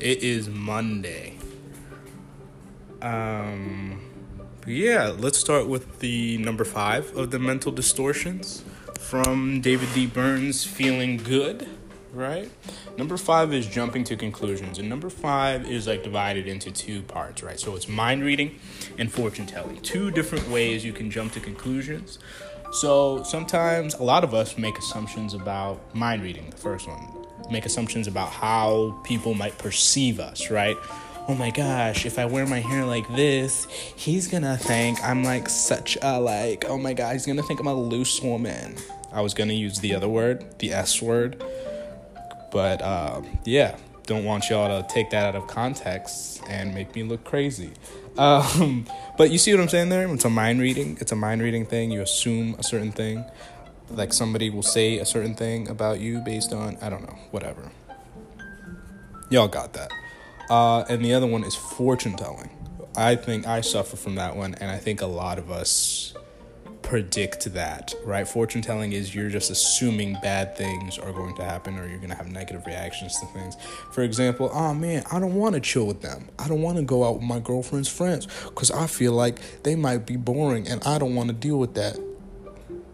It is Monday. Um, yeah, let's start with the number five of the mental distortions from David D. Burns, Feeling Good, right? Number five is jumping to conclusions, and number five is like divided into two parts, right? So it's mind reading and fortune telling. Two different ways you can jump to conclusions. So sometimes a lot of us make assumptions about mind reading, the first one. Make assumptions about how people might perceive us, right? Oh my gosh, if I wear my hair like this, he's gonna think I'm like such a like, oh my god, he's gonna think I'm a loose woman. I was gonna use the other word, the S word. But uh, yeah, don't want y'all to take that out of context and make me look crazy. Um, but you see what I'm saying there? It's a mind reading. It's a mind reading thing. You assume a certain thing. Like somebody will say a certain thing about you based on, I don't know, whatever. Y'all got that. Uh, and the other one is fortune telling. I think I suffer from that one, and I think a lot of us predict that, right? Fortune telling is you're just assuming bad things are going to happen or you're going to have negative reactions to things. For example, oh man, I don't want to chill with them. I don't want to go out with my girlfriend's friends because I feel like they might be boring and I don't want to deal with that.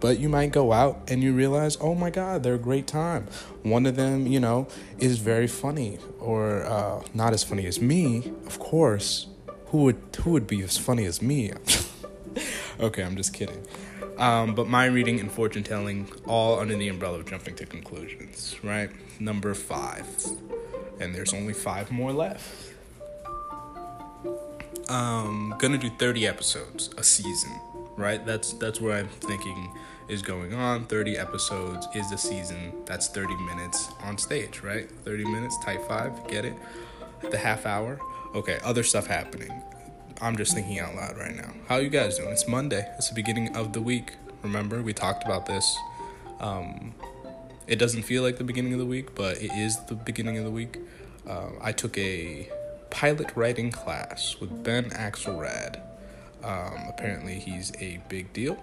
But you might go out and you realize, oh my God, they're a great time. One of them, you know, is very funny or uh, not as funny as me, of course. Who would who would be as funny as me? okay, I'm just kidding. Um, but mind reading and fortune telling, all under the umbrella of jumping to conclusions, right? Number five. And there's only five more left. Um, gonna do 30 episodes a season, right? That's that's where I'm thinking is going on. 30 episodes is the season. That's 30 minutes on stage, right? 30 minutes, type five, get it? The half hour. Okay, other stuff happening. I'm just thinking out loud right now. How you guys doing? It's Monday. It's the beginning of the week. Remember, we talked about this. Um, it doesn't feel like the beginning of the week, but it is the beginning of the week. Uh, I took a pilot writing class with Ben Axelrad. Um, apparently, he's a big deal.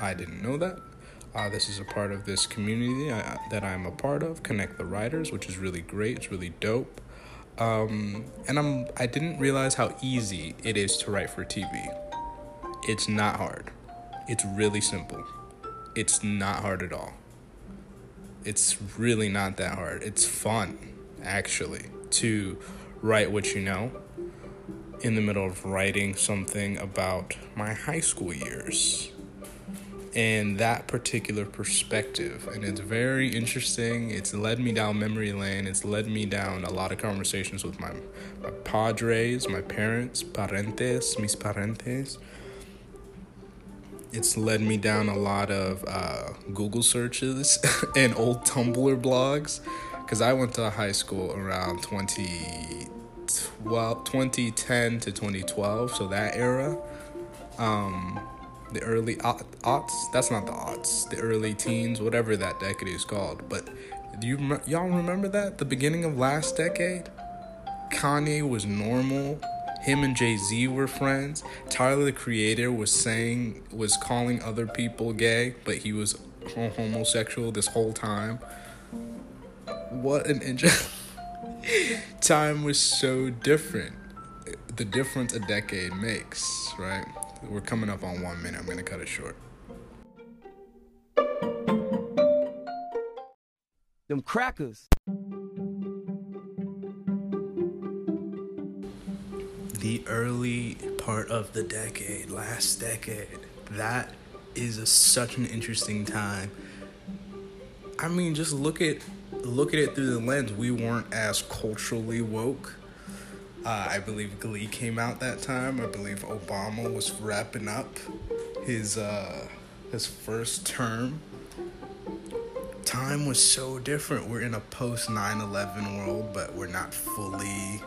I didn't know that. Uh, this is a part of this community I, that I'm a part of, Connect the Writers, which is really great. It's really dope. Um, and I'm I didn't realize how easy it is to write for TV. It's not hard. It's really simple. It's not hard at all. It's really not that hard. It's fun, actually, to write what you know in the middle of writing something about my high school years and that particular perspective. And it's very interesting. It's led me down memory lane. It's led me down a lot of conversations with my, my padres, my parents, parentes, mis parentes. It's led me down a lot of uh, Google searches and old Tumblr blogs because I went to high school around 20, 2010 to 2012, so that era. Um, the early aughts. That's not the aughts. The early teens, whatever that decade is called. But do you y'all remember that the beginning of last decade? Kanye was normal. Him and Jay Z were friends. Tyler the Creator was saying was calling other people gay, but he was homosexual this whole time. What an interesting time was so different. The difference a decade makes, right? We're coming up on one minute. I'm going to cut it short. Them crackers. The early part of the decade, last decade, that is a, such an interesting time. I mean, just look at look at it through the lens. We weren't as culturally woke uh, I believe Glee came out that time. I believe Obama was wrapping up his uh, his first term. Time was so different. We're in a post 9/11 world, but we're not fully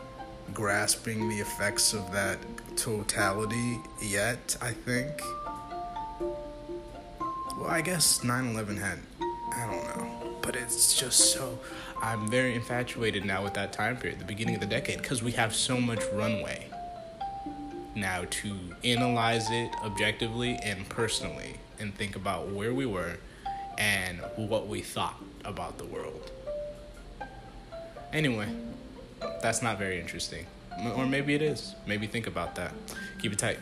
grasping the effects of that totality yet. I think. Well, I guess 9/11 had. I don't know, but it's just so I'm very infatuated now with that time period, the beginning of the decade, because we have so much runway now to analyze it objectively and personally and think about where we were and what we thought about the world. Anyway, That's not very interesting. Or maybe it is. Maybe think about that. Keep it tight.